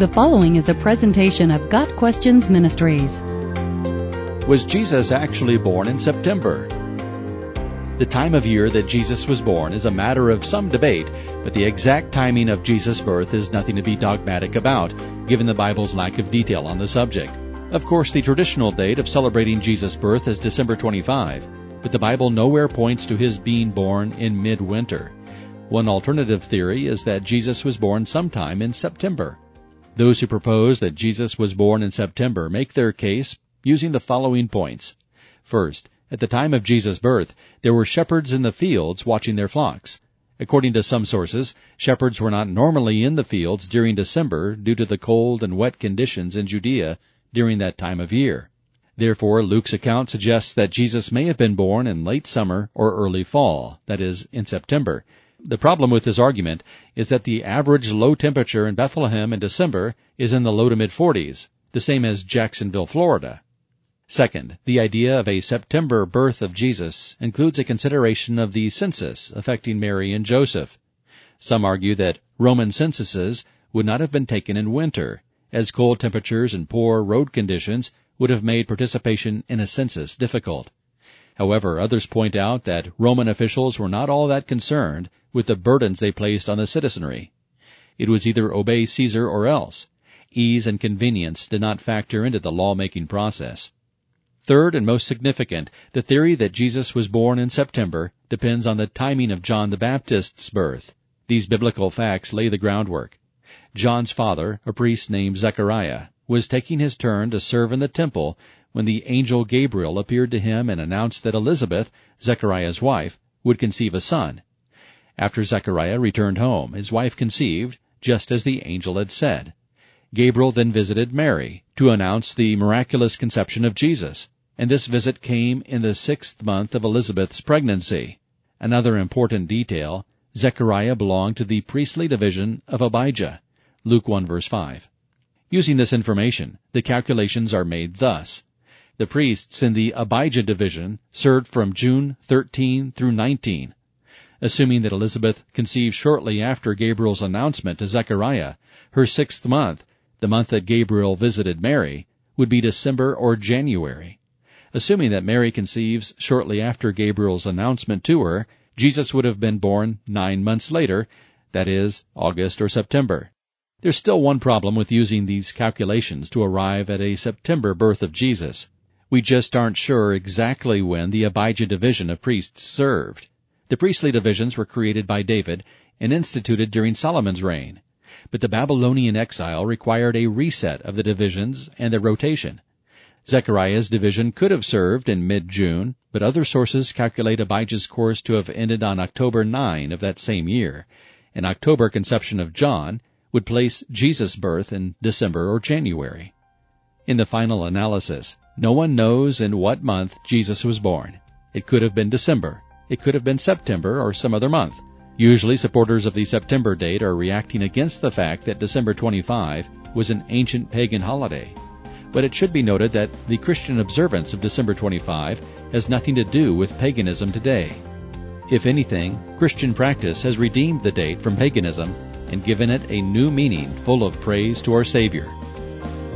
The following is a presentation of Got Questions Ministries. Was Jesus actually born in September? The time of year that Jesus was born is a matter of some debate, but the exact timing of Jesus' birth is nothing to be dogmatic about, given the Bible's lack of detail on the subject. Of course, the traditional date of celebrating Jesus' birth is December 25, but the Bible nowhere points to his being born in midwinter. One alternative theory is that Jesus was born sometime in September. Those who propose that Jesus was born in September make their case using the following points. First, at the time of Jesus' birth, there were shepherds in the fields watching their flocks. According to some sources, shepherds were not normally in the fields during December due to the cold and wet conditions in Judea during that time of year. Therefore, Luke's account suggests that Jesus may have been born in late summer or early fall, that is, in September, the problem with this argument is that the average low temperature in Bethlehem in December is in the low to mid 40s, the same as Jacksonville, Florida. Second, the idea of a September birth of Jesus includes a consideration of the census affecting Mary and Joseph. Some argue that Roman censuses would not have been taken in winter, as cold temperatures and poor road conditions would have made participation in a census difficult. However, others point out that Roman officials were not all that concerned with the burdens they placed on the citizenry. It was either obey Caesar or else. Ease and convenience did not factor into the law-making process. Third and most significant, the theory that Jesus was born in September depends on the timing of John the Baptist's birth. These biblical facts lay the groundwork. John's father, a priest named Zechariah, was taking his turn to serve in the temple when the angel Gabriel appeared to him and announced that Elizabeth, Zechariah's wife, would conceive a son. After Zechariah returned home, his wife conceived, just as the angel had said. Gabriel then visited Mary to announce the miraculous conception of Jesus, and this visit came in the sixth month of Elizabeth's pregnancy. Another important detail, Zechariah belonged to the priestly division of Abijah. Luke 1 verse 5. Using this information, the calculations are made thus. The priests in the Abijah division served from June 13 through 19. Assuming that Elizabeth conceived shortly after Gabriel's announcement to Zechariah, her sixth month, the month that Gabriel visited Mary, would be December or January. Assuming that Mary conceives shortly after Gabriel's announcement to her, Jesus would have been born nine months later, that is, August or September. There's still one problem with using these calculations to arrive at a September birth of Jesus. We just aren't sure exactly when the Abijah division of priests served. The priestly divisions were created by David and instituted during Solomon's reign. But the Babylonian exile required a reset of the divisions and their rotation. Zechariah's division could have served in mid-June, but other sources calculate Abijah's course to have ended on October 9 of that same year. An October conception of John would place Jesus' birth in December or January. In the final analysis, no one knows in what month Jesus was born. It could have been December. It could have been September or some other month. Usually supporters of the September date are reacting against the fact that December 25 was an ancient pagan holiday. But it should be noted that the Christian observance of December 25 has nothing to do with paganism today. If anything, Christian practice has redeemed the date from paganism and given it a new meaning full of praise to our Savior.